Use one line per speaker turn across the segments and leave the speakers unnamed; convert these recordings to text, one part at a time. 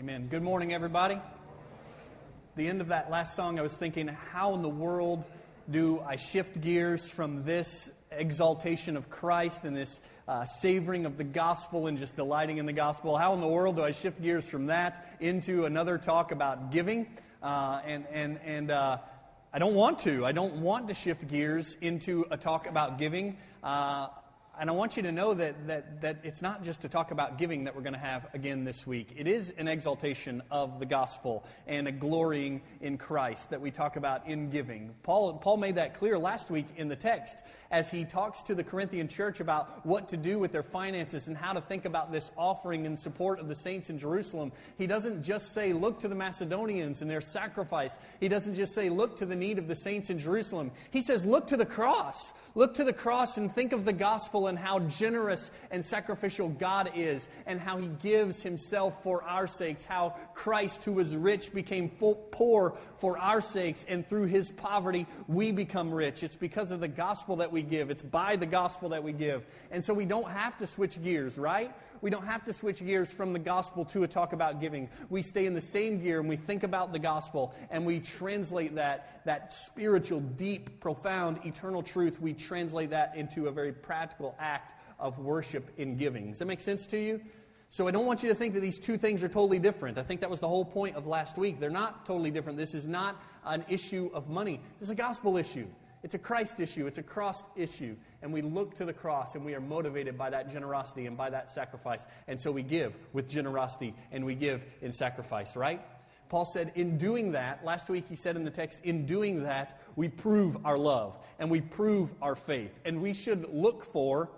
Amen. Good morning, everybody. The end of that last song, I was thinking, how in the world do I shift gears from this exaltation of Christ and this uh, savoring of the gospel and just delighting in the gospel? How in the world do I shift gears from that into another talk about giving? Uh, and and, and uh, I don't want to. I don't want to shift gears into a talk about giving. Uh, and I want you to know that, that, that it's not just to talk about giving that we're going to have again this week. It is an exaltation of the gospel and a glorying in Christ that we talk about in giving. Paul, Paul made that clear last week in the text as he talks to the Corinthian church about what to do with their finances and how to think about this offering in support of the saints in Jerusalem. He doesn't just say, look to the Macedonians and their sacrifice. He doesn't just say, look to the need of the saints in Jerusalem. He says, look to the cross. Look to the cross and think of the gospel and how generous and sacrificial God is and how he gives himself for our sakes, how Christ, who was rich, became poor for our sakes, and through his poverty, we become rich. It's because of the gospel that we we give. It's by the gospel that we give. And so we don't have to switch gears, right? We don't have to switch gears from the gospel to a talk about giving. We stay in the same gear and we think about the gospel and we translate that, that spiritual, deep, profound, eternal truth, we translate that into a very practical act of worship in giving. Does that make sense to you? So I don't want you to think that these two things are totally different. I think that was the whole point of last week. They're not totally different. This is not an issue of money. This is a gospel issue. It's a Christ issue, it's a cross issue. And we look to the cross and we are motivated by that generosity and by that sacrifice. And so we give with generosity and we give in sacrifice, right? Paul said, in doing that, last week he said in the text, in doing that, we prove our love and we prove our faith. And we should look for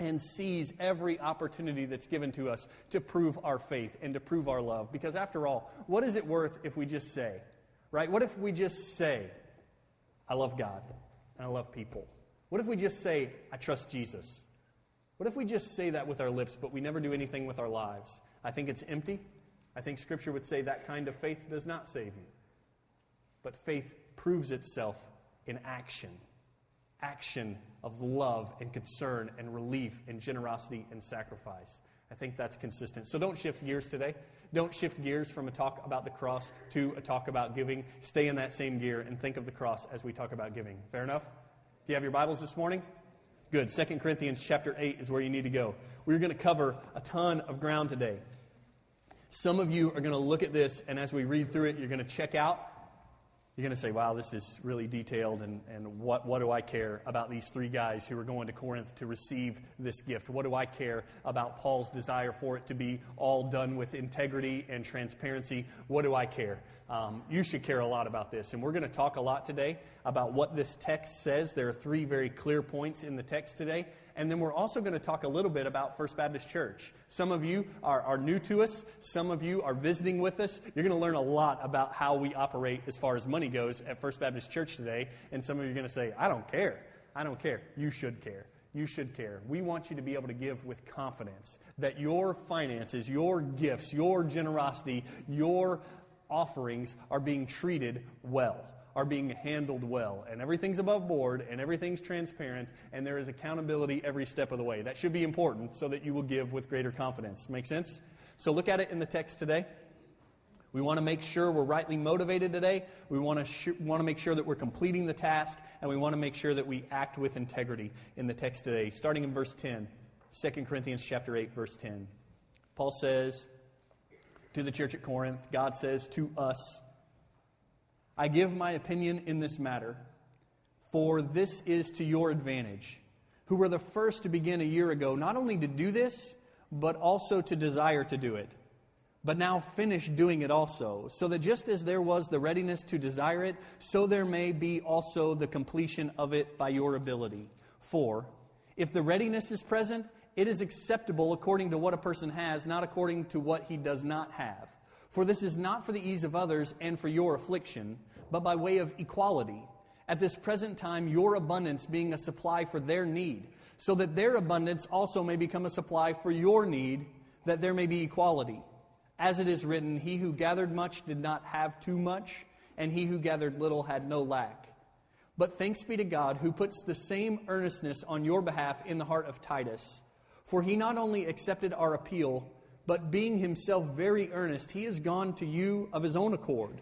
and seize every opportunity that's given to us to prove our faith and to prove our love. Because after all, what is it worth if we just say, right? What if we just say, I love God and I love people? What if we just say, I trust Jesus? What if we just say that with our lips, but we never do anything with our lives? I think it's empty. I think Scripture would say that kind of faith does not save you. But faith proves itself in action action of love and concern and relief and generosity and sacrifice. I think that's consistent. So don't shift gears today. Don't shift gears from a talk about the cross to a talk about giving. Stay in that same gear and think of the cross as we talk about giving. Fair enough? Do you have your Bibles this morning? Good. 2 Corinthians chapter 8 is where you need to go. We're going to cover a ton of ground today. Some of you are going to look at this, and as we read through it, you're going to check out you're going to say, wow, this is really detailed, and, and what, what do I care about these three guys who are going to Corinth to receive this gift? What do I care about Paul's desire for it to be all done with integrity and transparency? What do I care? Um, you should care a lot about this. And we're going to talk a lot today about what this text says. There are three very clear points in the text today. And then we're also going to talk a little bit about First Baptist Church. Some of you are, are new to us, some of you are visiting with us. You're going to learn a lot about how we operate as far as money goes at First Baptist Church today. And some of you are going to say, I don't care. I don't care. You should care. You should care. We want you to be able to give with confidence that your finances, your gifts, your generosity, your offerings are being treated well are being handled well. And everything's above board and everything's transparent and there is accountability every step of the way. That should be important so that you will give with greater confidence. Make sense? So look at it in the text today. We want to make sure we're rightly motivated today. We want to, sh- want to make sure that we're completing the task, and we want to make sure that we act with integrity in the text today. Starting in verse 10, 2 Corinthians chapter 8, verse 10. Paul says to the church at Corinth, God says to us, I give my opinion in this matter, for this is to your advantage, who were the first to begin a year ago, not only to do this, but also to desire to do it, but now finish doing it also, so that just as there was the readiness to desire it, so there may be also the completion of it by your ability. For if the readiness is present, it is acceptable according to what a person has, not according to what he does not have. For this is not for the ease of others and for your affliction but by way of equality. At this present time, your abundance being a supply for their need, so that their abundance also may become a supply for your need, that there may be equality. As it is written, He who gathered much did not have too much, and he who gathered little had no lack. But thanks be to God who puts the same earnestness on your behalf in the heart of Titus. For he not only accepted our appeal, But being himself very earnest, he has gone to you of his own accord.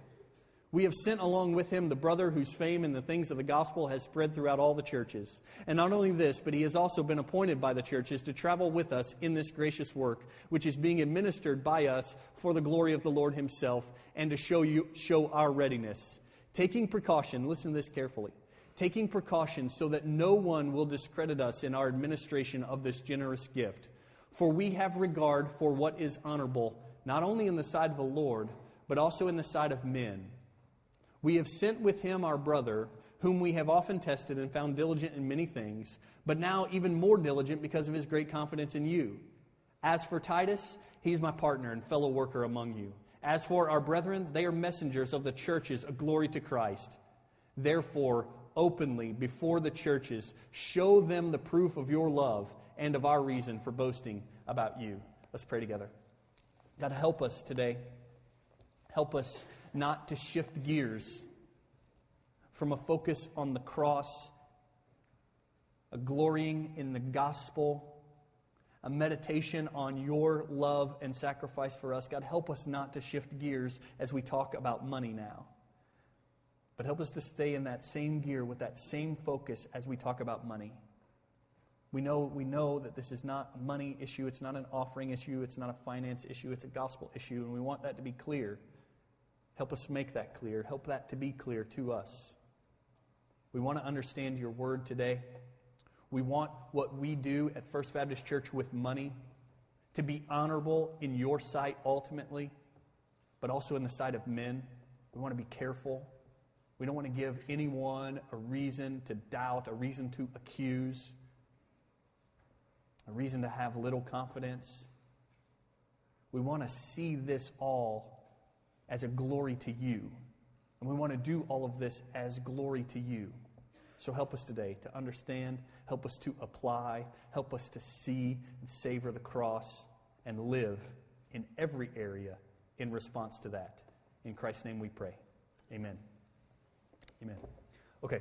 We have sent along with him the brother whose fame in the things of the gospel has spread throughout all the churches. And not only this, but he has also been appointed by the churches to travel with us in this gracious work, which is being administered by us for the glory of the Lord himself and to show you show our readiness. Taking precaution, listen to this carefully. Taking precaution so that no one will discredit us in our administration of this generous gift. For we have regard for what is honorable, not only in the sight of the Lord, but also in the sight of men. We have sent with him our brother, whom we have often tested and found diligent in many things, but now even more diligent because of his great confidence in you. As for Titus, he's my partner and fellow worker among you. As for our brethren, they are messengers of the churches, a glory to Christ. Therefore, openly before the churches, show them the proof of your love and of our reason for boasting about you. Let's pray together. God, help us today. Help us not to shift gears from a focus on the cross, a glorying in the gospel, a meditation on your love and sacrifice for us. God, help us not to shift gears as we talk about money now. But help us to stay in that same gear with that same focus as we talk about money. We know, we know that this is not a money issue, it's not an offering issue, it's not a finance issue, it's a gospel issue, and we want that to be clear. Help us make that clear. Help that to be clear to us. We want to understand your word today. We want what we do at First Baptist Church with money to be honorable in your sight ultimately, but also in the sight of men. We want to be careful. We don't want to give anyone a reason to doubt, a reason to accuse, a reason to have little confidence. We want to see this all as a glory to you. And we want to do all of this as glory to you. So help us today to understand, help us to apply, help us to see and savor the cross and live in every area in response to that. In Christ's name we pray. Amen. Amen. Okay,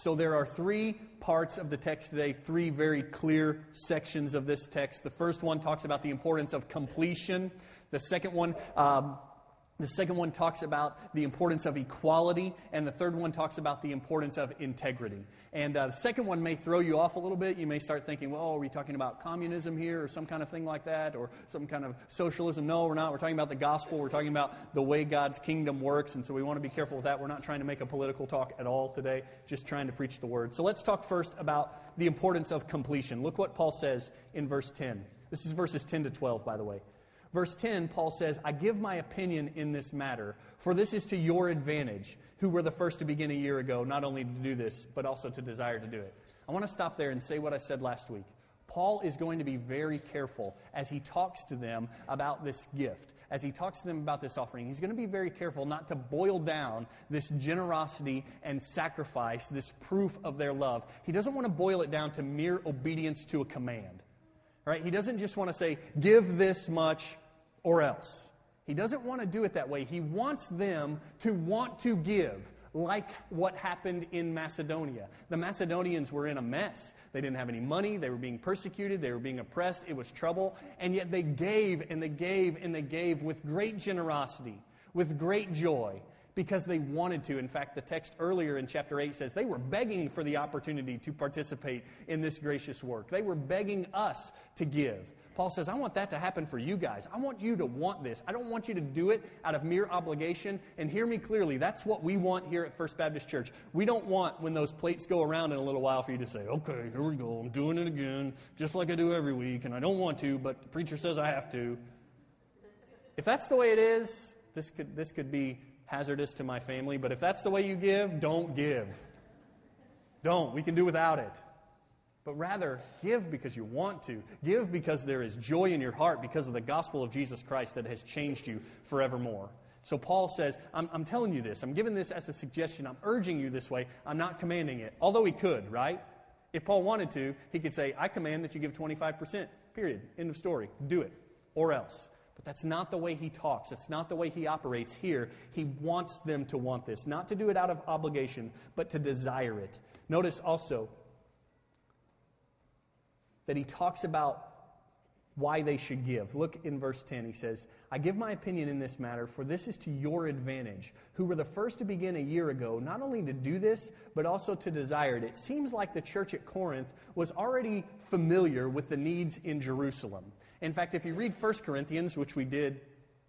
so there are three parts of the text today, three very clear sections of this text. The first one talks about the importance of completion. The second one um, the second one talks about the importance of equality, and the third one talks about the importance of integrity. And uh, the second one may throw you off a little bit. You may start thinking, well, are we talking about communism here or some kind of thing like that, or some kind of socialism? No, we're not. We're talking about the gospel. We're talking about the way God's kingdom works, and so we want to be careful with that. We're not trying to make a political talk at all today, just trying to preach the word. So let's talk first about the importance of completion. Look what Paul says in verse 10. This is verses 10 to 12, by the way. Verse 10, Paul says, I give my opinion in this matter, for this is to your advantage, who were the first to begin a year ago, not only to do this, but also to desire to do it. I want to stop there and say what I said last week. Paul is going to be very careful as he talks to them about this gift, as he talks to them about this offering. He's going to be very careful not to boil down this generosity and sacrifice, this proof of their love. He doesn't want to boil it down to mere obedience to a command. Right? He doesn't just want to say, give this much or else. He doesn't want to do it that way. He wants them to want to give, like what happened in Macedonia. The Macedonians were in a mess. They didn't have any money. They were being persecuted. They were being oppressed. It was trouble. And yet they gave and they gave and they gave with great generosity, with great joy because they wanted to. In fact, the text earlier in chapter 8 says they were begging for the opportunity to participate in this gracious work. They were begging us to give. Paul says, I want that to happen for you guys. I want you to want this. I don't want you to do it out of mere obligation. And hear me clearly, that's what we want here at First Baptist Church. We don't want, when those plates go around in a little while, for you to say, okay, here we go. I'm doing it again, just like I do every week. And I don't want to, but the preacher says I have to. If that's the way it is, this could, this could be hazardous to my family, but if that's the way you give, don't give. Don't. We can do without it. But rather, give because you want to. Give because there is joy in your heart because of the gospel of Jesus Christ that has changed you forevermore. So Paul says, I'm, I'm telling you this. I'm giving this as a suggestion. I'm urging you this way. I'm not commanding it. Although he could, right? If Paul wanted to, he could say, I command that you give 25%. Period. End of story. Do it. Or else. But that's not the way he talks. That's not the way he operates here. He wants them to want this, not to do it out of obligation, but to desire it. Notice also that he talks about why they should give. Look in verse 10. He says, I give my opinion in this matter, for this is to your advantage, who were the first to begin a year ago, not only to do this, but also to desire it. It seems like the church at Corinth was already familiar with the needs in Jerusalem. In fact, if you read 1 Corinthians, which we did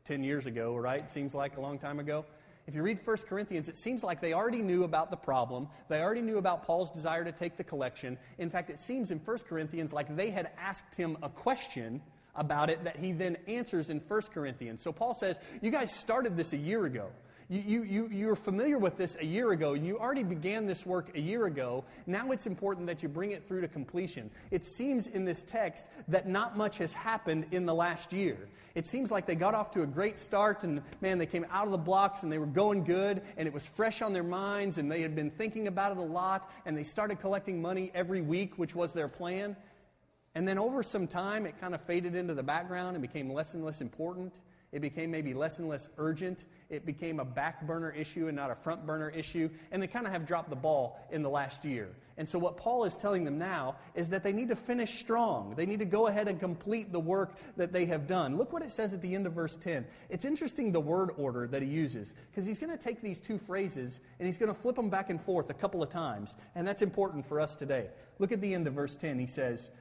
10 years ago, right? Seems like a long time ago. If you read 1 Corinthians, it seems like they already knew about the problem. They already knew about Paul's desire to take the collection. In fact, it seems in 1 Corinthians like they had asked him a question about it that he then answers in 1 Corinthians. So Paul says, You guys started this a year ago. You, you, you, you're familiar with this a year ago. You already began this work a year ago. Now it's important that you bring it through to completion. It seems in this text that not much has happened in the last year. It seems like they got off to a great start, and man, they came out of the blocks and they were going good, and it was fresh on their minds, and they had been thinking about it a lot, and they started collecting money every week, which was their plan. And then over some time, it kind of faded into the background and became less and less important. It became maybe less and less urgent. It became a back burner issue and not a front burner issue. And they kind of have dropped the ball in the last year. And so, what Paul is telling them now is that they need to finish strong. They need to go ahead and complete the work that they have done. Look what it says at the end of verse 10. It's interesting the word order that he uses because he's going to take these two phrases and he's going to flip them back and forth a couple of times. And that's important for us today. Look at the end of verse 10. He says,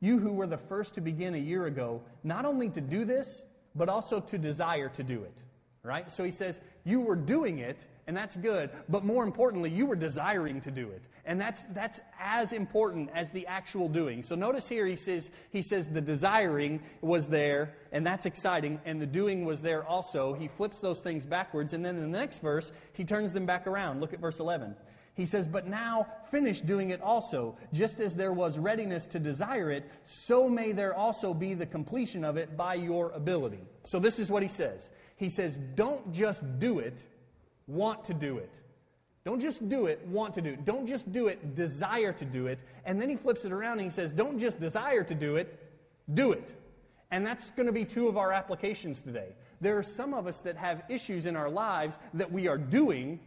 You who were the first to begin a year ago, not only to do this, but also to desire to do it. Right? So he says, You were doing it, and that's good, but more importantly, you were desiring to do it. And that's, that's as important as the actual doing. So notice here he says, he says the desiring was there, and that's exciting, and the doing was there also. He flips those things backwards, and then in the next verse, he turns them back around. Look at verse 11. He says, But now finish doing it also. Just as there was readiness to desire it, so may there also be the completion of it by your ability. So this is what he says. He says, Don't just do it, want to do it. Don't just do it, want to do it. Don't just do it, desire to do it. And then he flips it around and he says, Don't just desire to do it, do it. And that's going to be two of our applications today. There are some of us that have issues in our lives that we are doing,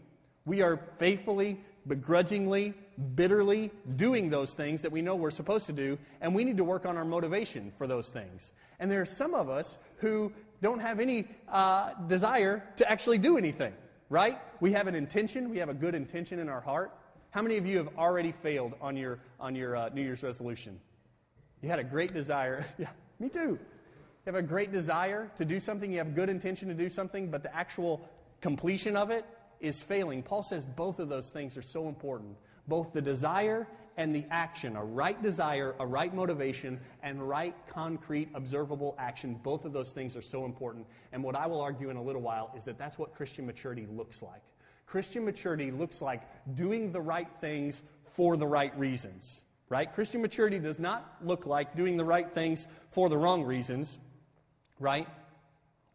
we are faithfully, begrudgingly, bitterly doing those things that we know we're supposed to do, and we need to work on our motivation for those things. And there are some of us who don't have any uh, desire to actually do anything, right? We have an intention, we have a good intention in our heart. How many of you have already failed on your, on your uh, New Year's resolution? You had a great desire. yeah, me too. You have a great desire to do something, you have good intention to do something, but the actual completion of it is failing. Paul says both of those things are so important both the desire and the action a right desire, a right motivation, and right, concrete, observable action. Both of those things are so important. And what I will argue in a little while is that that's what Christian maturity looks like. Christian maturity looks like doing the right things for the right reasons, right? Christian maturity does not look like doing the right things for the wrong reasons, right?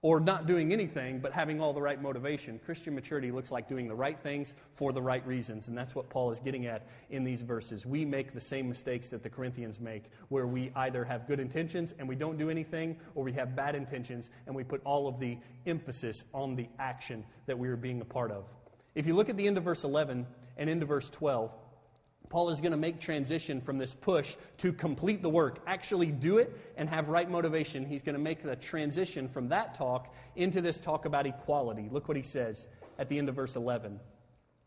Or not doing anything but having all the right motivation. Christian maturity looks like doing the right things for the right reasons, and that's what Paul is getting at in these verses. We make the same mistakes that the Corinthians make, where we either have good intentions and we don't do anything, or we have bad intentions and we put all of the emphasis on the action that we are being a part of. If you look at the end of verse 11 and into verse 12, Paul is going to make transition from this push to complete the work, actually do it and have right motivation. He's going to make the transition from that talk into this talk about equality. Look what he says at the end of verse 11.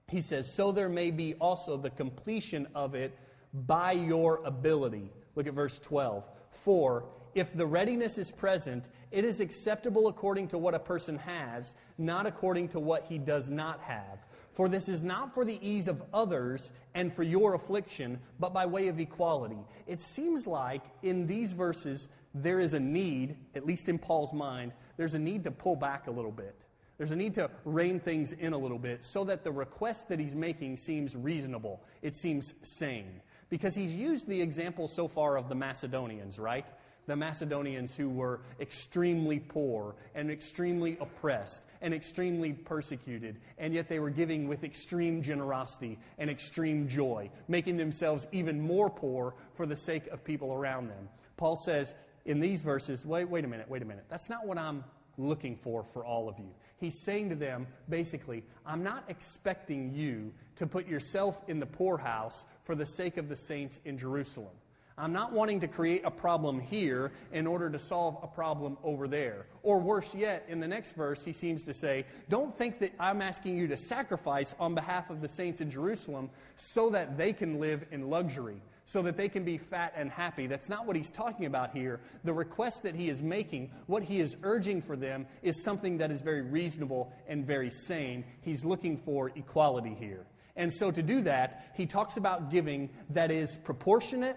He says, So there may be also the completion of it by your ability. Look at verse 12. For if the readiness is present, it is acceptable according to what a person has, not according to what he does not have. For this is not for the ease of others and for your affliction, but by way of equality. It seems like in these verses there is a need, at least in Paul's mind, there's a need to pull back a little bit. There's a need to rein things in a little bit so that the request that he's making seems reasonable. It seems sane. Because he's used the example so far of the Macedonians, right? The Macedonians who were extremely poor and extremely oppressed and extremely persecuted, and yet they were giving with extreme generosity and extreme joy, making themselves even more poor for the sake of people around them. Paul says in these verses, wait, wait a minute, wait a minute. That's not what I'm looking for for all of you. He's saying to them, basically, I'm not expecting you to put yourself in the poorhouse for the sake of the saints in Jerusalem. I'm not wanting to create a problem here in order to solve a problem over there. Or worse yet, in the next verse, he seems to say, Don't think that I'm asking you to sacrifice on behalf of the saints in Jerusalem so that they can live in luxury, so that they can be fat and happy. That's not what he's talking about here. The request that he is making, what he is urging for them, is something that is very reasonable and very sane. He's looking for equality here. And so to do that, he talks about giving that is proportionate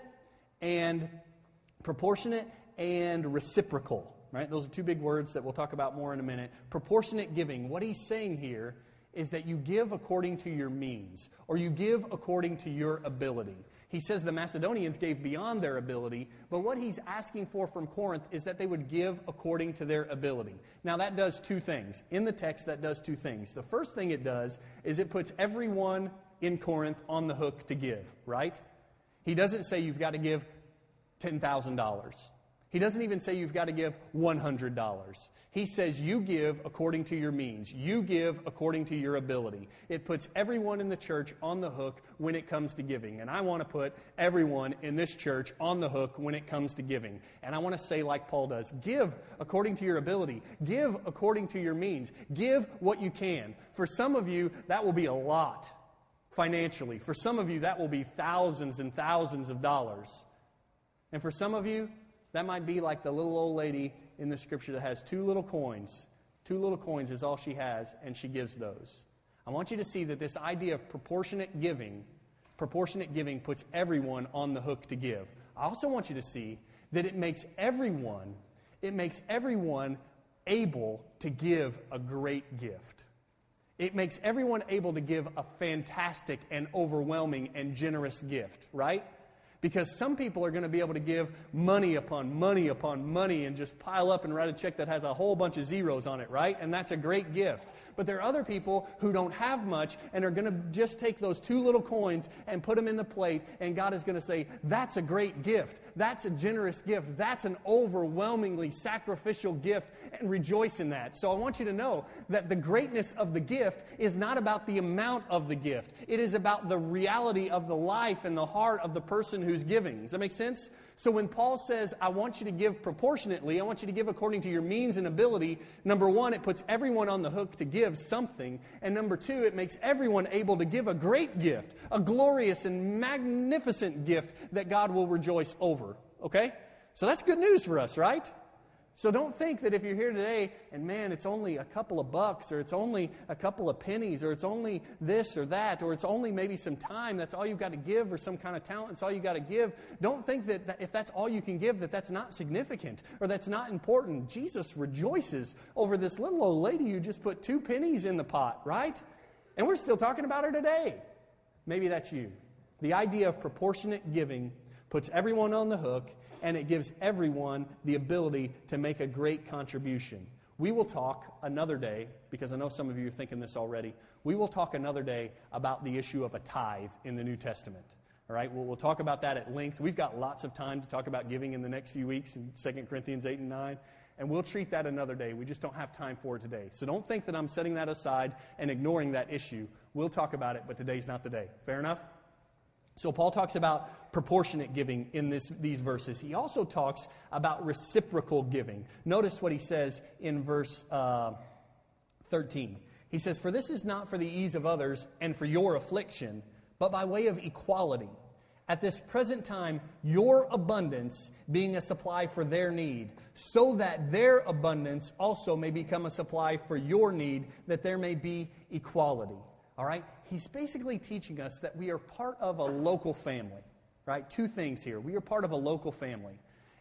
and proportionate and reciprocal. Right? Those are two big words that we'll talk about more in a minute. Proportionate giving. What he's saying here is that you give according to your means, or you give according to your ability. He says the Macedonians gave beyond their ability, but what he's asking for from Corinth is that they would give according to their ability. Now, that does two things. In the text, that does two things. The first thing it does is it puts everyone in Corinth on the hook to give, right? He doesn't say you've got to give $10,000. He doesn't even say you've got to give $100. He says you give according to your means. You give according to your ability. It puts everyone in the church on the hook when it comes to giving. And I want to put everyone in this church on the hook when it comes to giving. And I want to say, like Paul does, give according to your ability. Give according to your means. Give what you can. For some of you, that will be a lot financially. For some of you, that will be thousands and thousands of dollars. And for some of you, that might be like the little old lady in the scripture that has two little coins. Two little coins is all she has, and she gives those. I want you to see that this idea of proportionate giving, proportionate giving puts everyone on the hook to give. I also want you to see that it makes everyone, it makes everyone able to give a great gift. It makes everyone able to give a fantastic and overwhelming and generous gift, right? Because some people are going to be able to give money upon money upon money and just pile up and write a check that has a whole bunch of zeros on it, right? And that's a great gift. But there are other people who don't have much and are going to just take those two little coins and put them in the plate, and God is going to say, That's a great gift. That's a generous gift. That's an overwhelmingly sacrificial gift, and rejoice in that. So I want you to know that the greatness of the gift is not about the amount of the gift, it is about the reality of the life and the heart of the person who's giving. Does that make sense? So when Paul says, I want you to give proportionately, I want you to give according to your means and ability, number one, it puts everyone on the hook to give something. And number two, it makes everyone able to give a great gift, a glorious and magnificent gift that God will rejoice over. Okay? So that's good news for us, right? So don't think that if you're here today and man, it's only a couple of bucks or it's only a couple of pennies or it's only this or that or it's only maybe some time, that's all you've got to give or some kind of talent, that's all you've got to give. Don't think that, if that's all you can give, that that's not significant or that's not important. Jesus rejoices over this little old lady who just put two pennies in the pot, right? And we're still talking about her today. Maybe that's you. The idea of proportionate giving puts everyone on the hook and it gives everyone the ability to make a great contribution. We will talk another day, because I know some of you are thinking this already. We will talk another day about the issue of a tithe in the New Testament. All right, we'll, talk about that at length. We've got lots of time to talk about giving in the next few weeks in 2 Corinthians 8 and 9. And we'll treat that another day. We just don't have time for it today. So don't think that I'm setting that aside and ignoring that issue. We'll talk about it, but today's not the day. Fair enough? So, Paul talks about proportionate giving in this, these verses. He also talks about reciprocal giving. Notice what he says in verse uh, 13. He says, For this is not for the ease of others and for your affliction, but by way of equality. At this present time, your abundance being a supply for their need, so that their abundance also may become a supply for your need, that there may be equality. All right? He's basically teaching us that we are part of a local family, right? Two things here. We are part of a local family.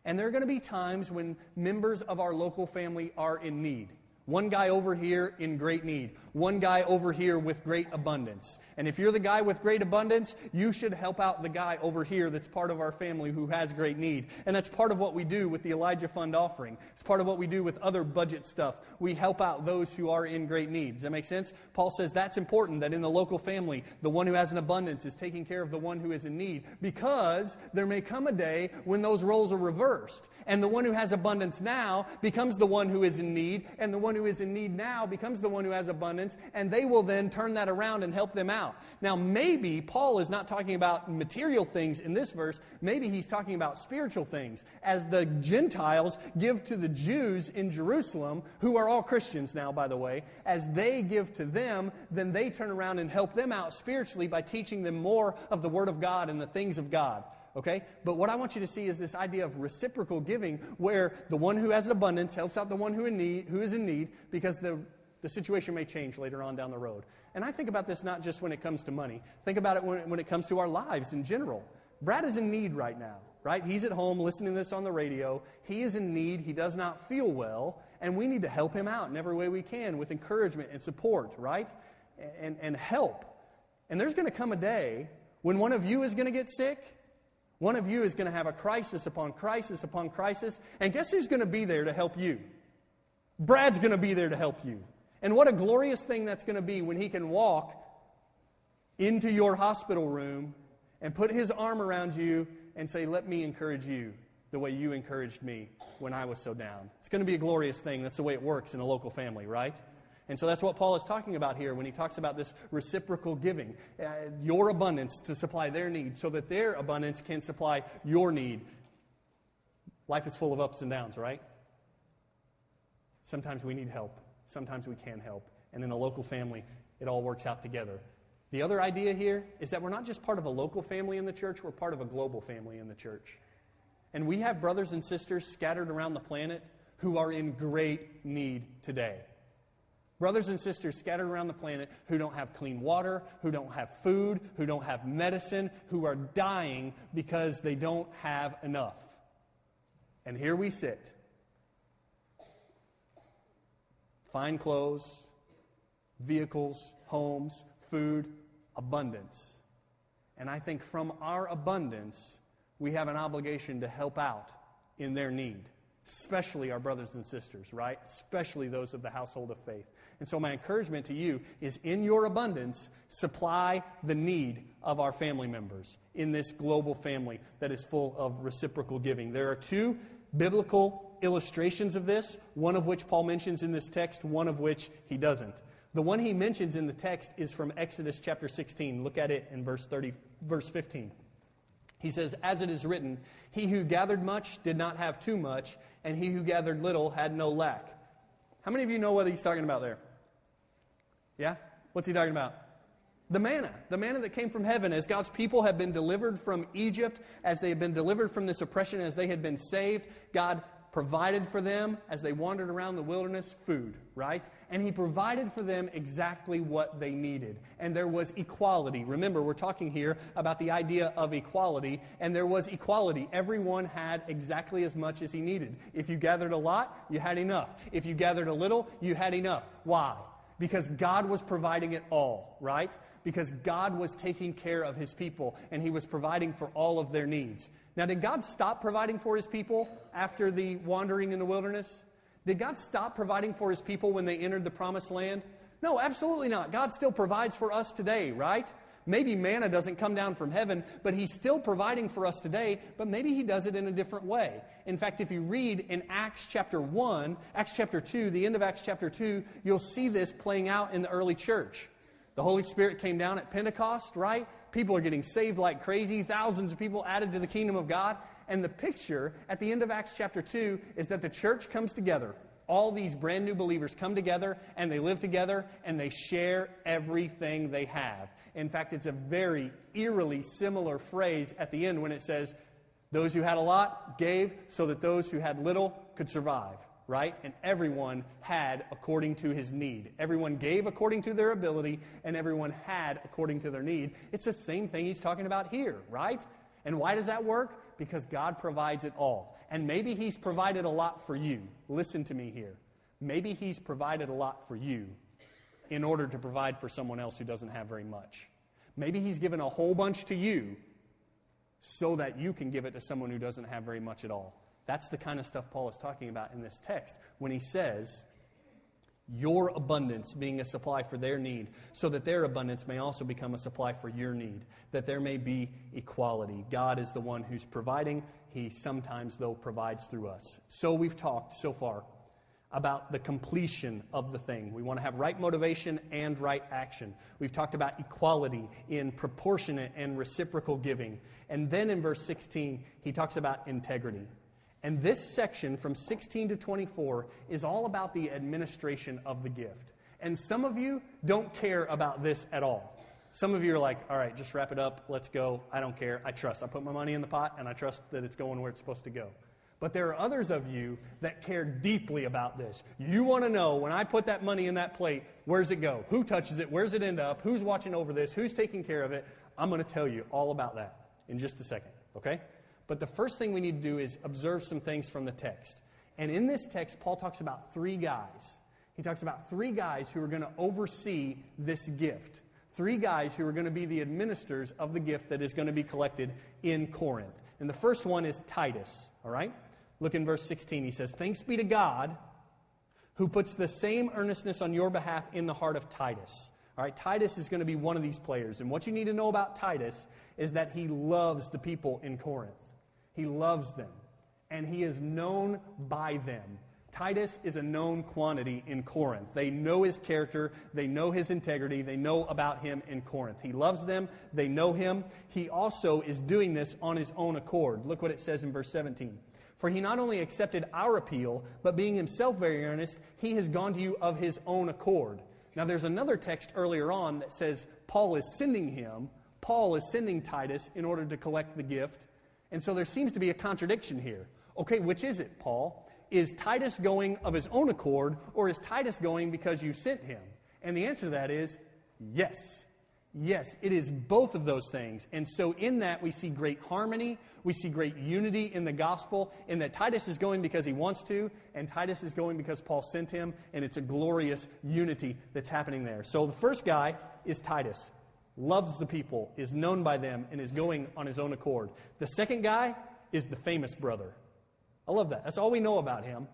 And there are going to be times when members of our local family are in need. One guy over here in great need. One guy over here with great abundance. And if you're the guy with great abundance, you should help out the guy over here that's part of our family who has great need. And that's part of what we do with the Elijah Fund offering. It's part of what we do with other budget stuff. We help out those who are in great need. Does that make sense? Paul says that's important that in the local family, the one who has an abundance is taking care of the one who is in need because there may come a day when those roles are reversed. And the one who has abundance now becomes the one who is in need, and the one who who is in need now becomes the one who has abundance, and they will then turn that around and help them out. Now, maybe Paul is not talking about material things in this verse. Maybe he's talking about spiritual things. As the Gentiles give to the Jews in Jerusalem, who are all Christians now, by the way, as they give to them, then they turn around and help them out spiritually by teaching them more of the Word of God and the things of God okay? But what I want you to see is this idea of reciprocal giving where the one who has abundance helps out the one who, in need, who is in need because the, the situation may change later on down the road. And I think about this not just when it comes to money, think about it when, when it comes to our lives in general. Brad is in need right now, right? He's at home listening to this on the radio. He is in need. He does not feel well. And we need to help him out in every way we can with encouragement and support, right? And, and help. And there's going to come a day when one of you is going to get sick one of you is going to have a crisis upon crisis upon crisis. And guess who's going to be there to help you? Brad's going to be there to help you. And what a glorious thing that's going to be when he can walk into your hospital room and put his arm around you and say, Let me encourage you the way you encouraged me when I was so down. It's going to be a glorious thing. That's the way it works in a local family, right? And so that's what Paul is talking about here when he talks about this reciprocal giving. Uh, your abundance to supply their need so that their abundance can supply your need. Life is full of ups and downs, right? Sometimes we need help. Sometimes we can help. And in a local family, it all works out together. The other idea here is that we're not just part of a local family in the church, we're part of a global family in the church. And we have brothers and sisters scattered around the planet who are in great need today brothers and sisters scattered around the planet who don't have clean water, who don't have food, who don't have medicine, who are dying because they don't have enough. And here we sit. Fine clothes, vehicles, homes, food, abundance. And I think from our abundance, we have an obligation to help out in their need, especially our brothers and sisters, right? Especially those of the household of faith. And so, my encouragement to you is in your abundance, supply the need of our family members in this global family that is full of reciprocal giving. There are two biblical illustrations of this, one of which Paul mentions in this text, one of which he doesn't. The one he mentions in the text is from Exodus chapter 16. Look at it in verse 30, verse 15. He says, As it is written, he who gathered much did not have too much, and he who gathered little had no lack. How many of you know what he's talking about there? Yeah? What's he talking about? The manna, the manna that came from heaven, as God's people have been delivered from Egypt, as they had been delivered from this oppression, as they had been saved, God provided for them as they wandered around the wilderness food, right? And He provided for them exactly what they needed. And there was equality. Remember, we're talking here about the idea of equality, and there was equality. Everyone had exactly as much as he needed. If you gathered a lot, you had enough. If you gathered a little, you had enough. Why? Because God was providing it all, right? Because God was taking care of his people and he was providing for all of their needs. Now, did God stop providing for his people after the wandering in the wilderness? Did God stop providing for his people when they entered the promised land? No, absolutely not. God still provides for us today, right? Maybe manna doesn't come down from heaven, but He's still providing for us today, but maybe He does it in a different way. In fact, if you read in Acts chapter 1, Acts chapter 2, the end of Acts chapter 2, you'll see this playing out in the early church. The Holy Spirit came down at Pentecost, right? People are getting saved like crazy, thousands of people added to the kingdom of God. And the picture at the end of Acts chapter 2 is that the church comes together all these brand new believers come together and they live together and they share everything they have. In fact, it's a very eerily similar phrase at the end when it says, Those who had a lot gave so that those who had little could survive, right? And everyone had according to his need. Everyone gave according to their ability, and everyone had according to their need. It's the same thing he's talking about here, right? And why does that work? Because God provides it all. And maybe He's provided a lot for you. Listen to me here. Maybe He's provided a lot for you in order to provide for someone else who doesn't have very much. Maybe He's given a whole bunch to you so that you can give it to someone who doesn't have very much at all. That's the kind of stuff Paul is talking about in this text when he says, Your abundance being a supply for their need, so that their abundance may also become a supply for your need, that there may be equality. God is the one who's providing, He sometimes, though, provides through us. So we've talked so far about the completion of the thing. We want to have right motivation and right action. We've talked about equality in proportionate and reciprocal giving. And then in verse 16, he talks about integrity. And this section from 16 to 24 is all about the administration of the gift. And some of you don't care about this at all. Some of you are like, all right, just wrap it up. Let's go. I don't care. I trust. I put my money in the pot and I trust that it's going where it's supposed to go. But there are others of you that care deeply about this. You want to know when I put that money in that plate, where's it go? Who touches it? Where's it end up? Who's watching over this? Who's taking care of it? I'm going to tell you all about that in just a second, okay? But the first thing we need to do is observe some things from the text. And in this text, Paul talks about three guys. He talks about three guys who are going to oversee this gift. Three guys who are going to be the administrators of the gift that is going to be collected in Corinth. And the first one is Titus, all right? Look in verse 16. He says, Thanks be to God who puts the same earnestness on your behalf in the heart of Titus. All right, Titus is going to be one of these players. And what you need to know about Titus is that he loves the people in Corinth. He loves them, and he is known by them. Titus is a known quantity in Corinth. They know his character, they know his integrity, they know about him in Corinth. He loves them, they know him. He also is doing this on his own accord. Look what it says in verse 17. For he not only accepted our appeal, but being himself very earnest, he has gone to you of his own accord. Now, there's another text earlier on that says Paul is sending him. Paul is sending Titus in order to collect the gift. And so there seems to be a contradiction here. Okay, which is it, Paul? Is Titus going of his own accord, or is Titus going because you sent him? And the answer to that is yes. Yes, it is both of those things. And so, in that, we see great harmony. We see great unity in the gospel, in that Titus is going because he wants to, and Titus is going because Paul sent him, and it's a glorious unity that's happening there. So, the first guy is Titus, loves the people, is known by them, and is going on his own accord. The second guy is the famous brother. I love that. That's all we know about him.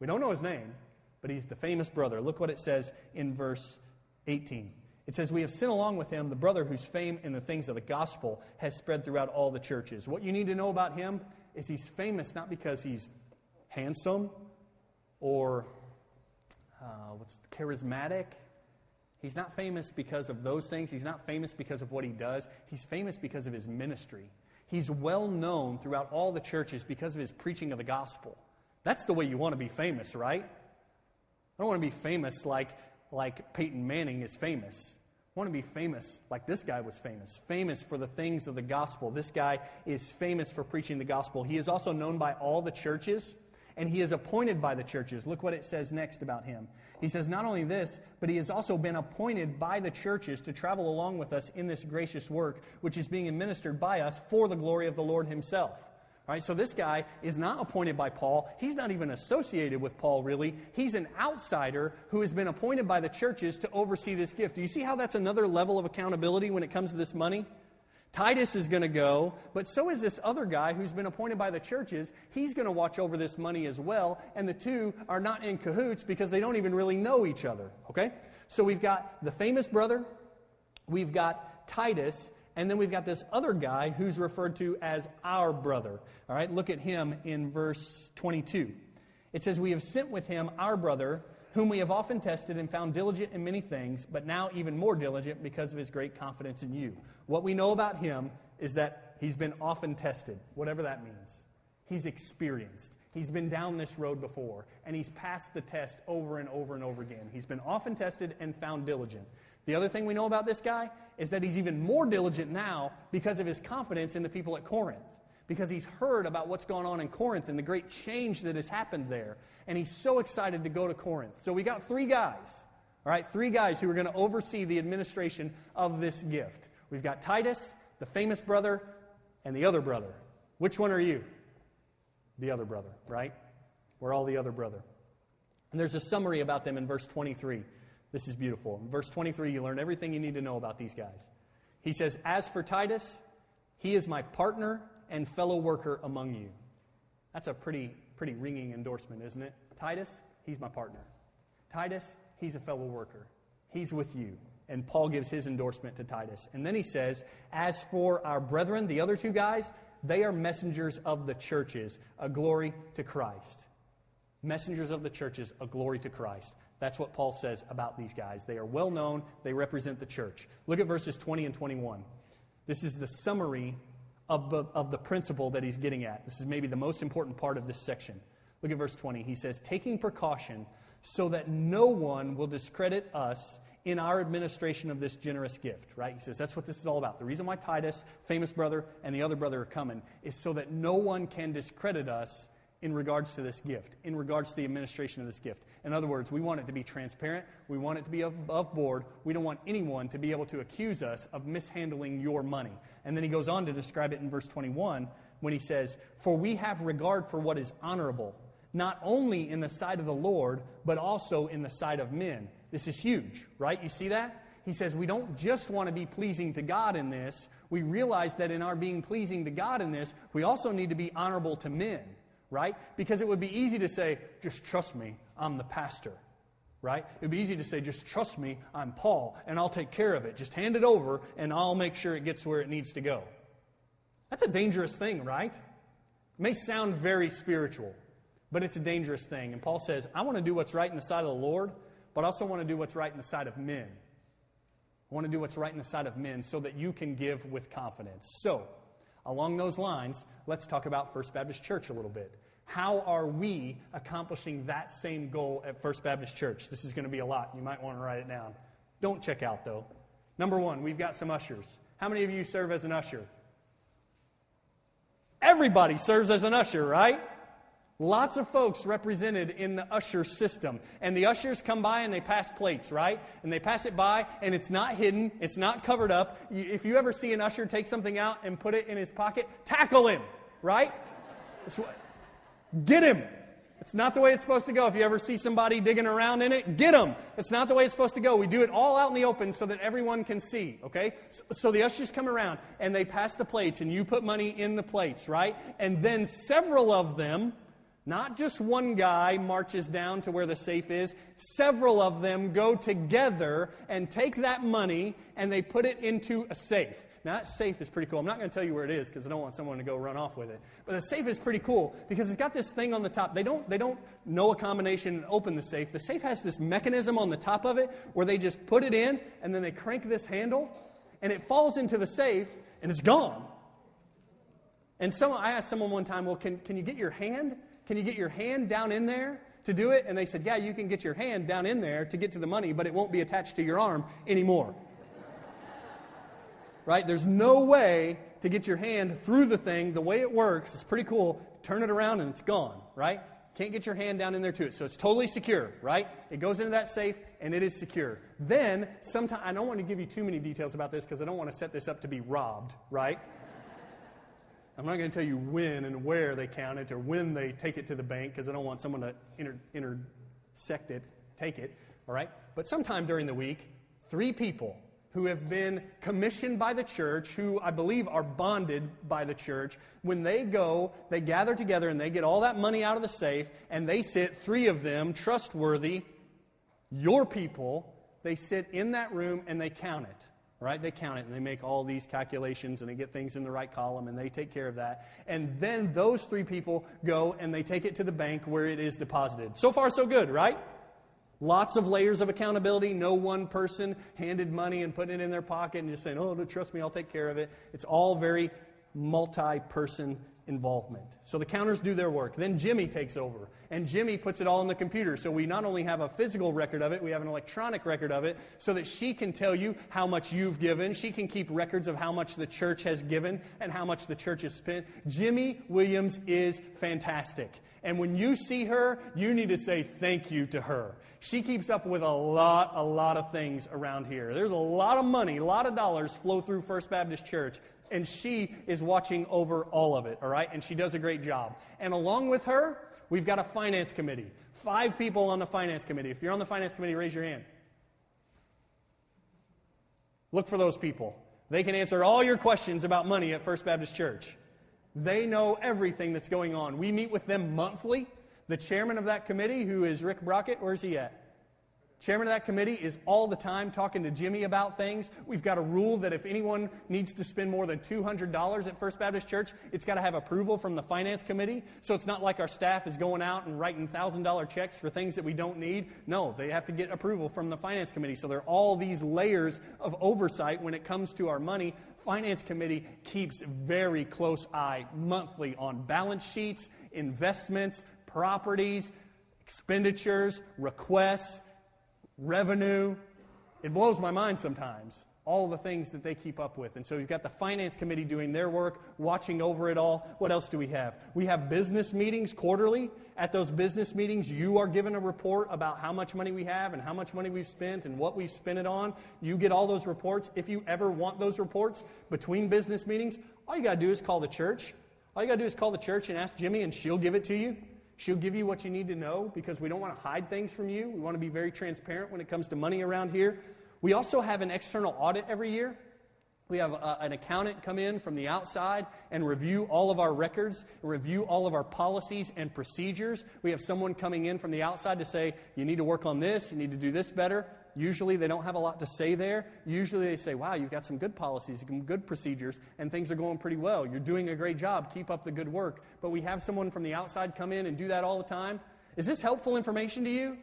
We don't know his name, but he's the famous brother. Look what it says in verse 18. It says, We have sent along with him the brother whose fame in the things of the gospel has spread throughout all the churches. What you need to know about him is he's famous not because he's handsome or uh, what's charismatic. He's not famous because of those things. He's not famous because of what he does. He's famous because of his ministry. He's well known throughout all the churches because of his preaching of the gospel. That's the way you want to be famous, right? I don't want to be famous like, like Peyton Manning is famous I want to be famous like this guy was famous, famous for the things of the gospel. This guy is famous for preaching the gospel. He is also known by all the churches, and he is appointed by the churches. Look what it says next about him. He says, Not only this, but he has also been appointed by the churches to travel along with us in this gracious work, which is being administered by us for the glory of the Lord himself. Right, so this guy is not appointed by Paul. He's not even associated with Paul, really. He's an outsider who has been appointed by the churches to oversee this gift. Do you see how that's another level of accountability when it comes to this money? Titus is going to go, but so is this other guy who's been appointed by the churches. He's going to watch over this money as well, and the two are not in cahoots because they don't even really know each other. Okay? So we've got the famous brother, we've got Titus, and then we've got this other guy who's referred to as our brother. All right, look at him in verse 22. It says, We have sent with him our brother, whom we have often tested and found diligent in many things, but now even more diligent because of his great confidence in you. What we know about him is that he's been often tested, whatever that means. He's experienced. He's been down this road before, and he's passed the test over and over and over again. He's been often tested and found diligent. The other thing we know about this guy is that he's even more diligent now because of his confidence in the people at Corinth. Because he's heard about what's going on in Corinth and the great change that has happened there. And he's so excited to go to Corinth. So we got three guys, all right, three guys who are going to oversee the administration of this gift. We've got Titus, the famous brother, and the other brother. Which one are you? The other brother, right? We're all the other brother. And there's a summary about them in verse 23. This is beautiful. In verse 23, you learn everything you need to know about these guys. He says, As for Titus, he is my partner and fellow worker among you. That's a pretty, pretty ringing endorsement, isn't it? Titus, he's my partner. Titus, he's a fellow worker. He's with you. And Paul gives his endorsement to Titus. And then he says, As for our brethren, the other two guys, they are messengers of the churches, a glory to Christ. Messengers of the churches, a glory to Christ. That's what Paul says about these guys. They are well known, they represent the church. Look at verses 20 and 21. This is the summary of the, of the principle that he's getting at. This is maybe the most important part of this section. Look at verse 20. He says, Taking precaution so that no one will discredit us in our administration of this generous gift, right? He says that's what this is all about. The reason why Titus, famous brother, and the other brother are coming is so that no one can discredit us in regards to this gift, in regards to the administration of this gift. In other words, we want it to be transparent. We want it to be above board. We don't want anyone to be able to accuse us of mishandling your money. And then he goes on to describe it in verse 21 when he says, For we have regard for what is honorable, not only in the sight of the Lord, but also in the sight of men. This is huge, right? You see that? He says we don't just want to be pleasing to God in this. We realize that in our being pleasing to God in this, we also need to be honorable to men, right? Because it would be easy to say, just trust me, I'm the pastor, right? It would be easy to say, just trust me, I'm Paul, and I'll take care of it. Just hand it over, and I'll make sure it gets where it needs to go. That's a dangerous thing, right? It may sound very spiritual, but it's a dangerous thing. And Paul says, I want to do what's right in the sight of the Lord but I also want to do what's right in the sight of men. I want to do what's right in the sight of men so that you can give with confidence. So, along those lines, let's talk about First Baptist Church a little bit. How are we accomplishing that same goal at First Baptist Church? This is going to be a lot. You might want to write it down. Don't check out, though. Number one, we've got some ushers. How many of you serve as an usher? Everybody serves as an usher, right? Lots of folks represented in the usher system. And the ushers come by and they pass plates, right? And they pass it by and it's not hidden, it's not covered up. If you ever see an usher take something out and put it in his pocket, tackle him, right? Get him. It's not the way it's supposed to go. If you ever see somebody digging around in it, get them. It's not the way it's supposed to go. We do it all out in the open so that everyone can see, okay? So, so, the ushers come around and they pass the plates and you put money in the plates, right? And then several of them not just one guy marches down to where the safe is, several of them go together and take that money and they put it into a safe. Now, that safe is pretty cool. I'm not going to tell you where it is because I don't want someone to go run off with it. But the safe is pretty cool because it's got this thing on the top. They don't, they don't know a combination and open the safe. The safe has this mechanism on the top of it where they just put it in and then they crank this handle and it falls into the safe and it's gone. And someone, I asked someone one time, well, can, can you get your hand can you get your hand down in there to do it? And they said, Yeah, you can get your hand down in there to get to the money, but it won't be attached to your arm anymore. right? There's no way to get your hand through the thing. The way it works is pretty cool. Turn it around and it's gone, right? Can't get your hand down in there to it. So it's totally secure, right? It goes into that safe and it is secure. Then, sometime, I don't want to give you too many details about this because I don't want to set this up to be robbed, right? I'm not going to tell you when and where they count it or when they take it to the bank because I don't want someone to inter- intersect it, take it, all right? But sometime during the week, three people who have been commissioned by the church, who I believe are bonded by the church, when they go, they gather together and they get all that money out of the safe and they sit, three of them, trustworthy, your people, they sit in that room and they count it right? They count it and they make all these calculations and they get things in the right column and they take care of that. And then those three people go and they take it to the bank where it is deposited. So far, so good, right? Lots of layers of accountability. No one person handed money and putting it in their pocket and just saying, oh, trust me, I'll take care of it. It's all very multi person involvement. So the counters do their work. Then Jimmy takes over, and Jimmy puts it all in the computer. So we not only have a physical record of it, we have an electronic record of it so that she can tell you how much you've given. She can keep records of how much the church has given and how much the church has spent. Jimmy Williams is fantastic. And when you see her, you need to say thank you to her. She keeps up with a lot, a lot of things around here. There's a lot of money, a lot of dollars flow through First Baptist Church and she is watching over all of it, all right? And she does a great job. And along with her, we've got a finance committee. Five people on the finance committee. If you're on the finance committee, raise your hand. Look for those people. They can answer all your questions about money at First Baptist Church. They know everything that's going on. We meet with them monthly. The chairman of that committee, who is Rick Brockett, where's he at? Chairman of that committee is all the time talking to Jimmy about things. We've got a rule that if anyone needs to spend more than $200 at First Baptist Church, it's got to have approval from the finance committee. So it's not like our staff is going out and writing $1,000 checks for things that we don't need. No, they have to get approval from the finance committee. So there are all these layers of oversight when it comes to our money. Finance committee keeps very close eye monthly on balance sheets, investments, properties, expenditures, requests revenue. It blows my mind sometimes, all the things that they keep up with. And so you've got the finance committee doing their work, watching over it all. What else do we have? We have business meetings quarterly. At those business meetings, you are given a report about how much money we have and how much money we've spent and what we've spent it on. You get all those reports. If you ever want those reports between business meetings, all you got to do is call the church. All you got to do is call the church and ask Jimmy, and she'll give it to you. She'll give you what you need to know because we don't want to hide things from you. We want to be very transparent when it comes to money around here. We also have an external audit every year. We have a, uh, an accountant come in from the outside and review all of our records, review all of our policies and procedures. We have someone coming in from the outside to say, you need to work on this, you need to do this better. Usually they don't have a lot to say there. Usually they say, wow, you've got some good policies, some good procedures, and things are going pretty well. You're doing a great job. Keep up the good work. But we have someone from the outside come in and do that all the time. Is this helpful information to you?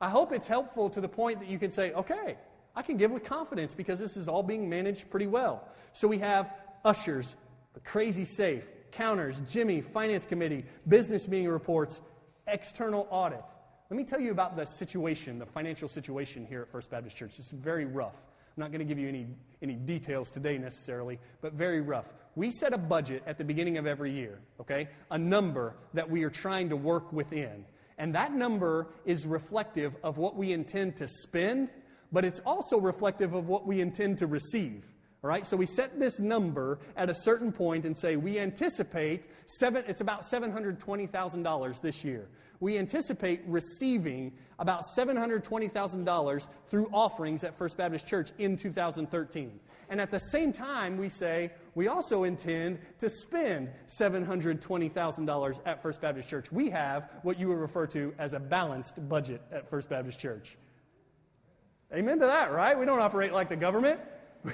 I hope it's helpful to the point that you can say, okay, I can give with confidence because this is all being managed pretty well. So we have ushers, crazy safe, counters, Jimmy, finance committee, business meeting reports, external audit. Let me tell you about the situation, the financial situation here at First Baptist Church. It's very rough. I'm not going to give you any, any details today necessarily, but very rough. We set a budget at the beginning of every year, okay? A number that we are trying to work within. And that number is reflective of what we intend to spend, but it's also reflective of what we intend to receive. All right, so we set this number at a certain point and say we anticipate seven, it's about $720,000 this year we anticipate receiving about $720,000 through offerings at First Baptist Church in 2013. And at the same time, we say we also intend to spend $720,000 at First Baptist Church. We have what you would refer to as a balanced budget at First Baptist Church. Amen to that, right? We don't operate like the government.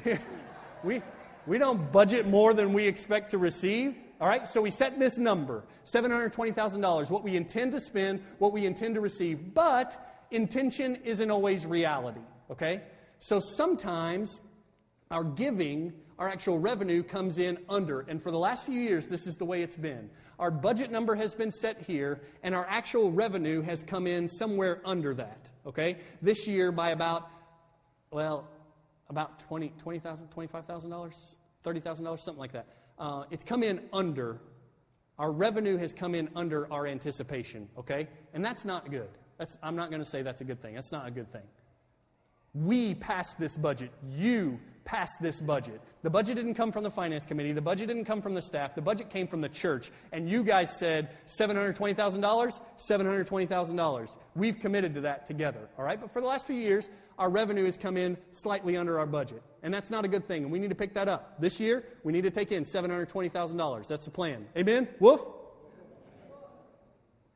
we, we don't budget more than we expect to receive. All right, so we set this number $720,000, what we intend to spend, what we intend to receive, but intention isn't always reality, okay? So sometimes our giving, our actual revenue comes in under. And for the last few years, this is the way it's been. Our budget number has been set here, and our actual revenue has come in somewhere under that, okay? This year by about, well, about $20,000, $20, $25,000, $30,000, something like that uh, it's come in under. Our revenue has come in under our anticipation, okay? And that's not good. That's, I'm not going to say that's a good thing. That's not a good thing. We passed this budget. You passed this budget. The budget didn't come from the finance committee. The budget didn't come from the staff. The budget came from the church. And you guys said $720,000, $720,000. We've committed to that together, all right? But for the last few years, our revenue has come in slightly under our budget. And that's not a good thing. And we need to pick that up. This year, we need to take in $720,000. That's the plan. Amen? Wolf?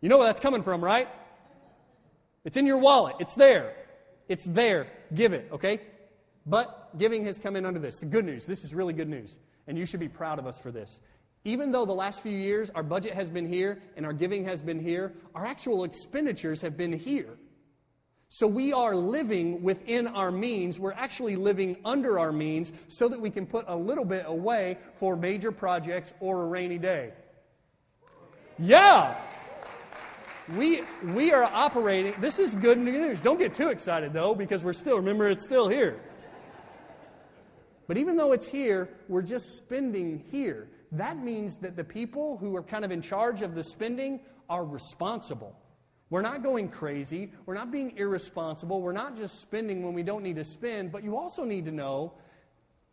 You know where that's coming from, right? It's in your wallet. It's there. It's there. Give it, okay? But giving has come in under this. The good news. This is really good news. And you should be proud of us for this. Even though the last few years our budget has been here and our giving has been here, our actual expenditures have been here. So we are living within our means. We're actually living under our means so that we can put a little bit away for major projects or a rainy day. Yeah! We, we are operating. This is good news. Don't get too excited, though, because we're still, remember, it's still here. But even though it's here, we're just spending here. That means that the people who are kind of in charge of the spending are responsible. We're not going crazy. We're not being irresponsible. We're not just spending when we don't need to spend, but you also need to know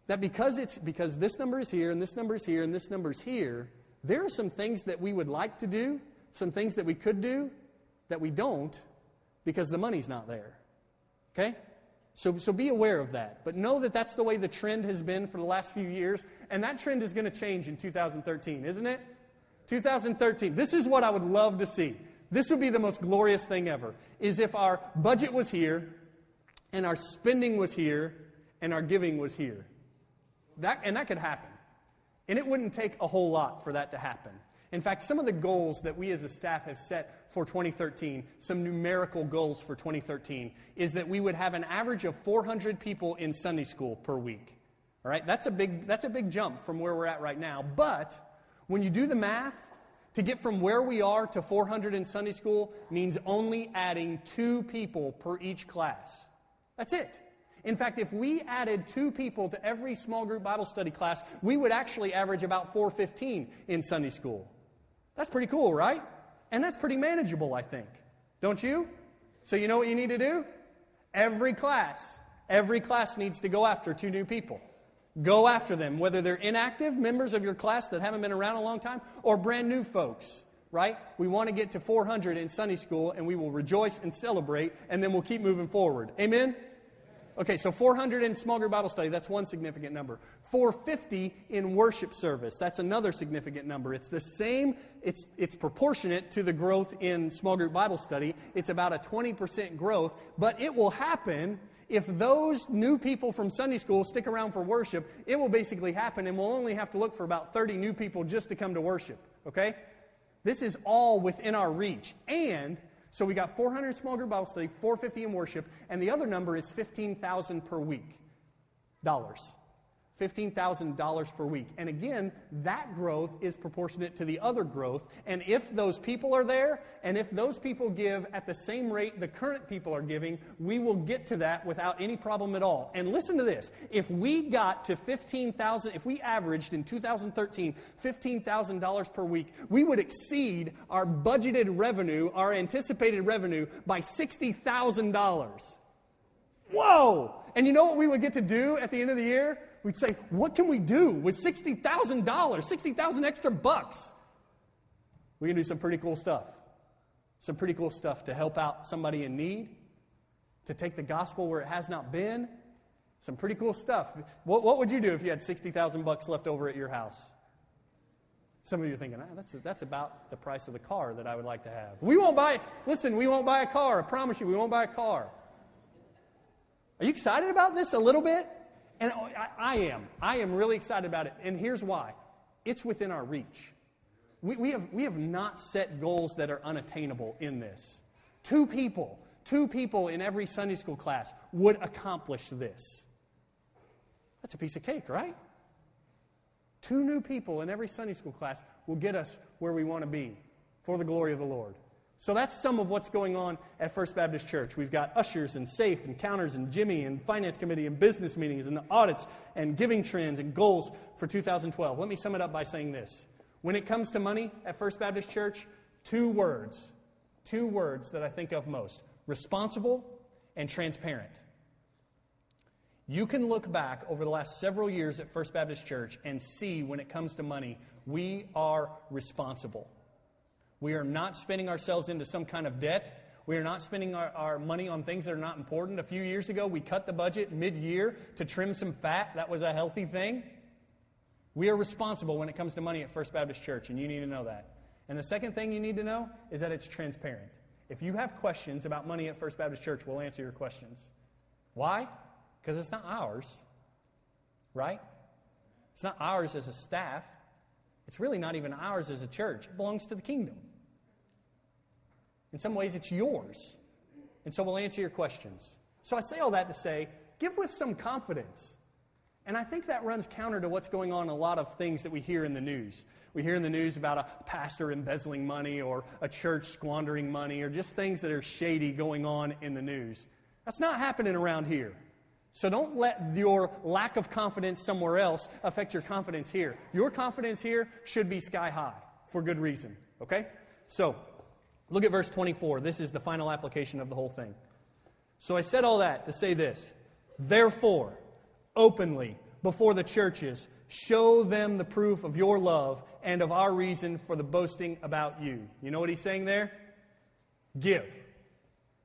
that because it's because this number is here and this number is here and this number is here, there are some things that we would like to do, some things that we could do that we don't because the money's not there. Okay? So, so be aware of that. But know that that's the way the trend has been for the last few years, and that trend is going to change in 2013, isn't it? 2013. This is what I would love to see. This would be the most glorious thing ever, is if our budget was here, and our spending was here, and our giving was here. That, and that could happen. And it wouldn't take a whole lot for that to happen. In fact, some of the goals that we as a staff have set for 2013, some numerical goals for 2013, is that we would have an average of 400 people in Sunday school per week. All right, that's a big, that's a big jump from where we're at right now. But when you do the math, to get from where we are to 400 in Sunday school means only adding two people per each class. That's it. In fact, if we added two people to every small group Bible study class, we would actually average about 415 in Sunday school. That's pretty cool, right? And that's pretty manageable, I think. Don't you? So, you know what you need to do? Every class, every class needs to go after two new people. Go after them, whether they're inactive members of your class that haven't been around a long time or brand new folks, right? We want to get to 400 in Sunday school and we will rejoice and celebrate and then we'll keep moving forward. Amen? Okay, so 400 in small group Bible study, that's one significant number. 450 in worship service, that's another significant number. It's the same, it's, it's proportionate to the growth in small group Bible study. It's about a 20% growth, but it will happen if those new people from Sunday school stick around for worship, it will basically happen, and we'll only have to look for about 30 new people just to come to worship. Okay? This is all within our reach. And so we got 400 small group Bible study, 450 in worship, and the other number is 15,000 per week. Dollars. $15,000 per week. And again, that growth is proportionate to the other growth. And if those people are there, and if those people give at the same rate the current people are giving, we will get to that without any problem at all. And listen to this. If we got to 15,000, if we averaged in 2013 $15,000 per week, we would exceed our budgeted revenue, our anticipated revenue by $60,000. Whoa! And you know what we would get to do at the end of the year? We'd say, what can we do with $60,000, 60,000 extra bucks? We can do some pretty cool stuff. Some pretty cool stuff to help out somebody in need, to take the gospel where it has not been. Some pretty cool stuff. What, what would you do if you had 60,000 bucks left over at your house? Some of you are thinking, ah, that's, that's about the price of the car that I would like to have. We won't buy, listen, we won't buy a car. I promise you, we won't buy a car. Are you excited about this a little bit? And I, I, am. I am really excited about it. And here's why it's within our reach. We, we, have, we have not set goals that are unattainable in this. Two people, two people in every Sunday school class would accomplish this. That's a piece of cake, right? Two new people in every Sunday school class will get us where we want to be for the glory of the Lord. So that's some of what's going on at First Baptist Church. We've got ushers and safe and counters and Jimmy and finance committee and business meetings and the audits and giving trends and goals for 2012. Let me sum it up by saying this. When it comes to money at First Baptist Church, two words, two words that I think of most responsible and transparent. You can look back over the last several years at First Baptist Church and see when it comes to money, we are responsible. We are not spending ourselves into some kind of debt. We are not spending our, our money on things that are not important. A few years ago, we cut the budget mid year to trim some fat. That was a healthy thing. We are responsible when it comes to money at First Baptist Church, and you need to know that. And the second thing you need to know is that it's transparent. If you have questions about money at First Baptist Church, we'll answer your questions. Why? Because it's not ours, right? It's not ours as a staff. It's really not even ours as a church. It belongs to the kingdom. In some ways, it's yours. And so we'll answer your questions. So I say all that to say, give with some confidence. And I think that runs counter to what's going on in a lot of things that we hear in the news. We hear in the news about a pastor embezzling money or a church squandering money or just things that are shady going on in the news. That's not happening around here. So don't let your lack of confidence somewhere else affect your confidence here. Your confidence here should be sky high for good reason. Okay? So look at verse 24. This is the final application of the whole thing. So I said all that to say this. Therefore, openly, before the churches, show them the proof of your love and of our reason for the boasting about you. You know what he's saying there? Give.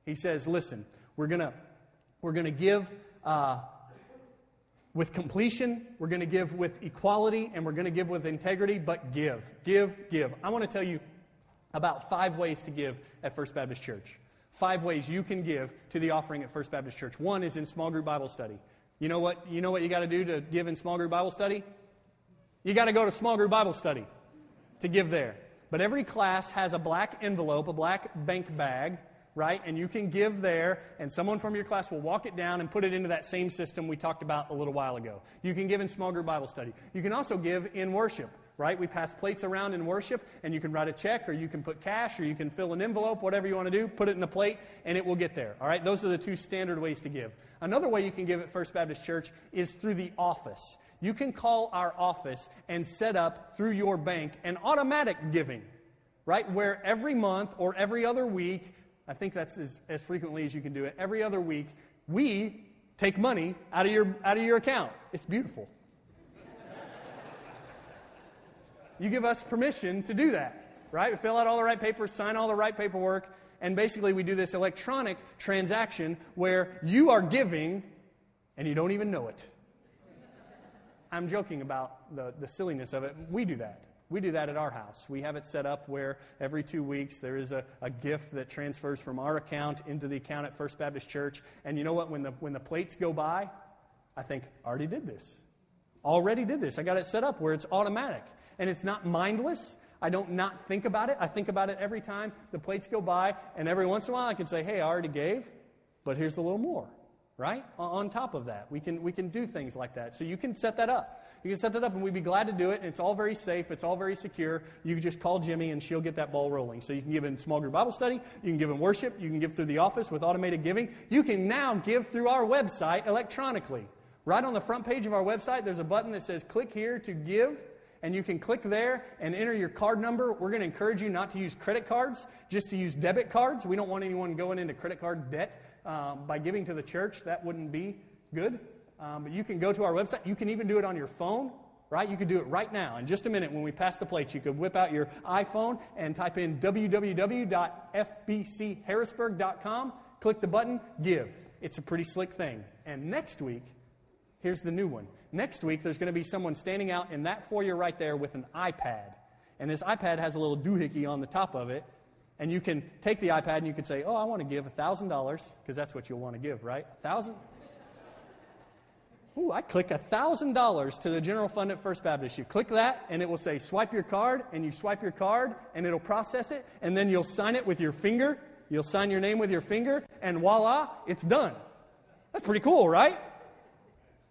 He says, listen, we're going to we're going to give uh, with completion, we're going to give with equality, and we're going to give with integrity, but give, give, give. I want to tell you, about five ways to give at First Baptist Church. Five ways you can give to the offering at First Baptist Church. One is in small group Bible study. You know what you know what you got to do to give in small group Bible study? You got to go to small group Bible study to give there. But every class has a black envelope, a black bank bag, right? And you can give there, and someone from your class will walk it down and put it into that same system we talked about a little while ago. You can give in small group Bible study. You can also give in worship right? We pass plates around in worship, and you can write a check, or you can put cash, or you can fill an envelope, whatever you want to do, put it in the plate, and it will get there, all right? Those are the two standard ways to give. Another way you can give at First Baptist Church is through the office. You can call our office and set up through your bank an automatic giving, right? Where every month or every other week, I think that's as, as frequently as you can do it, every other week, we take money out of your, out of your account. It's beautiful. you give us permission to do that, right? We fill out all the right papers, sign all the right paperwork, and basically we do this electronic transaction where you are giving and you don't even know it. I'm joking about the, the silliness of it. We do that. We do that at our house. We have it set up where every two weeks there is a, a gift that transfers from our account into the account at First Baptist Church. And you know what? When the, when the plates go by, I think, I already did this. Already did this. I got it set up where it's automatic and it's not mindless. I don't not think about it. I think about it every time the plates go by, and every once in a while I can say, hey, I already gave, but here's a little more, right? On top of that, we can, we can do things like that. So you can set that up. You can set that up, and we'd be glad to do it. And it's all very safe. It's all very secure. You can just call Jimmy, and she'll get that ball rolling. So you can give in small group Bible study. You can give in worship. You can give through the office with automated giving. You can now give through our website electronically. Right on the front page of our website, there's a button that says "Click here to give." and you can click there and enter your card number. We're going to encourage you not to use credit cards, just to use debit cards. We don't want anyone going into credit card debt um, by giving to the church. That wouldn't be good. Um, but you can go to our website. You can even do it on your phone, right? You can do it right now. In just a minute, when we pass the plates, you could whip out your iPhone and type in www.fbcharrisburg.com, click the button, give. It's a pretty slick thing. And next week, here's the new one. Next week, there's going to be someone standing out in that foyer right there with an iPad. And this iPad has a little doohickey on the top of it. And you can take the iPad and you can say, Oh, I want to give $1,000, because that's what you'll want to give, right? 1000 Ooh, I click $1,000 to the general fund at First Baptist. You click that, and it will say, Swipe your card, and you swipe your card, and it'll process it, and then you'll sign it with your finger. You'll sign your name with your finger, and voila, it's done. That's pretty cool, right?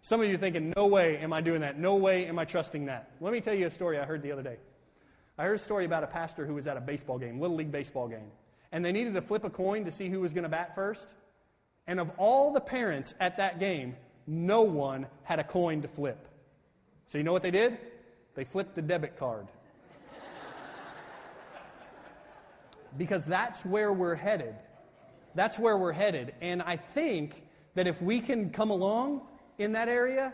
Some of you thinking, no way am I doing that. No way am I trusting that. Let me tell you a story I heard the other day. I heard a story about a pastor who was at a baseball game, Little League baseball game. And they needed to flip a coin to see who was going to bat first. And of all the parents at that game, no one had a coin to flip. So you know what they did? They flipped the debit card. because that's where we're headed. That's where we're headed. And I think that if we can come along in that area,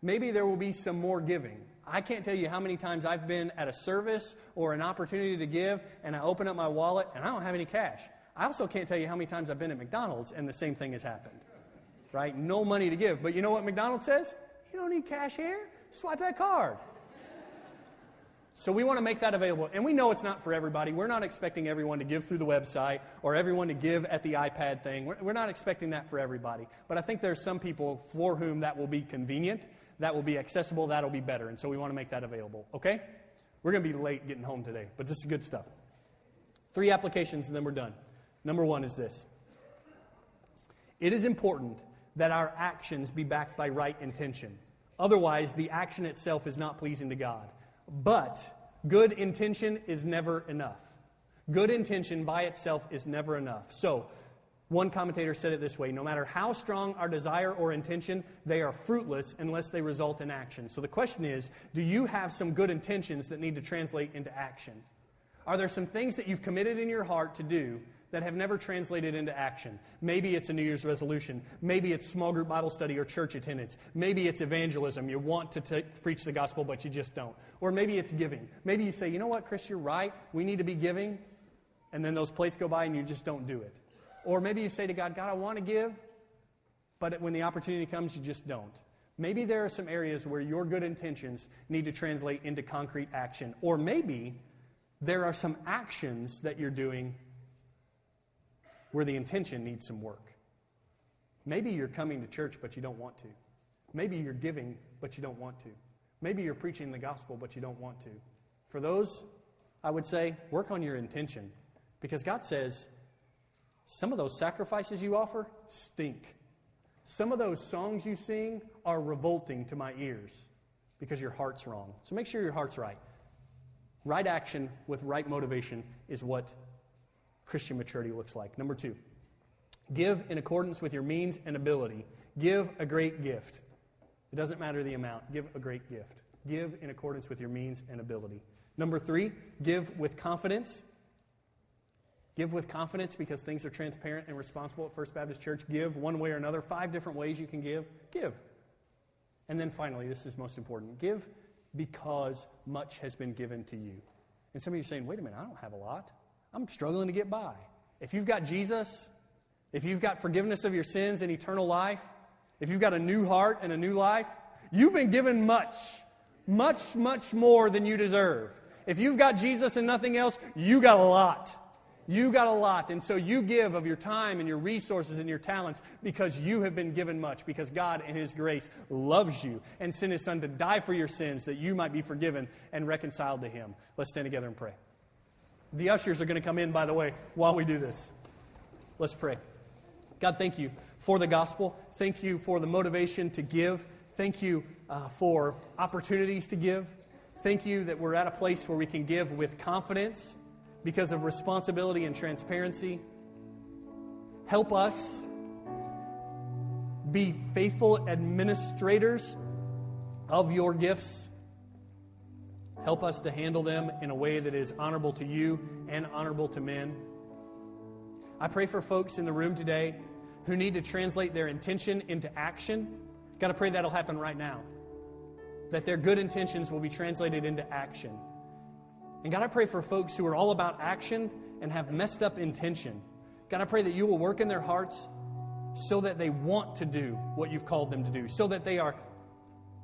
maybe there will be some more giving. I can't tell you how many times I've been at a service or an opportunity to give, and I open up my wallet and I don't have any cash. I also can't tell you how many times I've been at McDonald's and the same thing has happened. Right? No money to give. But you know what McDonald's says? You don't need cash here. Swipe that card. So we want to make that available. And we know it's not for everybody. We're not expecting everyone to give through the website or everyone to give at the iPad thing. We're, we're not expecting that for everybody. But I think there are some people for whom that will be convenient, that will be accessible, that'll be better. And so we want to make that available. Okay? We're going to be late getting home today, but this is good stuff. Three applications and then we're done. Number one is this it is important that our actions be backed by right intention. Otherwise, the action itself is not pleasing to God. But good intention is never enough. Good intention by itself is never enough. So, one commentator said it this way no matter how strong our desire or intention, they are fruitless unless they result in action. So the question is do you have some good intentions that need to translate into action? Are there some things that you've committed in your heart to do that have never translated into action. Maybe it's a New Year's resolution. Maybe it's small group Bible study or church attendance. Maybe it's evangelism. You want to t- preach the gospel, but you just don't. Or maybe it's giving. Maybe you say, you know what, Chris, you're right. We need to be giving. And then those plates go by and you just don't do it. Or maybe you say to God, God, I want to give, but when the opportunity comes, you just don't. Maybe there are some areas where your good intentions need to translate into concrete action. Or maybe there are some actions that you're doing where the intention needs some work. Maybe you're coming to church, but you don't want to. Maybe you're giving, but you don't want to. Maybe you're preaching the gospel, but you don't want to. For those, I would say, work on your intention. Because God says, some of those sacrifices you offer stink. Some of those songs you sing are revolting to my ears because your heart's wrong. So make sure your heart's right. Right action with right motivation is what Christian maturity looks like. Number two, give in accordance with your means and ability. Give a great gift. It doesn't matter the amount, give a great gift. Give in accordance with your means and ability. Number three, give with confidence. Give with confidence because things are transparent and responsible at First Baptist Church. Give one way or another. Five different ways you can give. Give. And then finally, this is most important give because much has been given to you. And some of you are saying, wait a minute, I don't have a lot. I'm struggling to get by. If you've got Jesus, if you've got forgiveness of your sins and eternal life, if you've got a new heart and a new life, you've been given much, much, much more than you deserve. If you've got Jesus and nothing else, you got a lot. You got a lot. And so you give of your time and your resources and your talents because you have been given much, because God, in His grace, loves you and sent His Son to die for your sins that you might be forgiven and reconciled to Him. Let's stand together and pray. The ushers are going to come in, by the way, while we do this. Let's pray. God, thank you for the gospel. Thank you for the motivation to give. Thank you uh, for opportunities to give. Thank you that we're at a place where we can give with confidence because of responsibility and transparency. Help us be faithful administrators of your gifts. Help us to handle them in a way that is honorable to you and honorable to men. I pray for folks in the room today who need to translate their intention into action. Got to pray that'll happen right now. That their good intentions will be translated into action. And God, I pray for folks who are all about action and have messed up intention. God, I pray that you will work in their hearts so that they want to do what you've called them to do, so that they are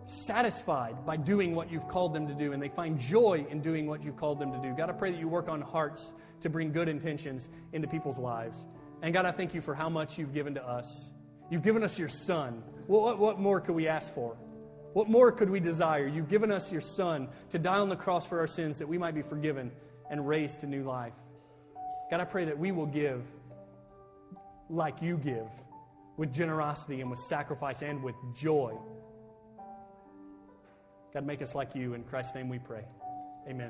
satisfied by doing what you've called them to do, and they find joy in doing what you've called them to do. God, I pray that you work on hearts to bring good intentions into people's lives. And God, I thank you for how much you've given to us. You've given us your Son. What, what, what more could we ask for? What more could we desire? You've given us your Son to die on the cross for our sins that we might be forgiven and raised to new life. God, I pray that we will give like you give, with generosity and with sacrifice and with joy. God, make us like you. In Christ's name we pray. Amen.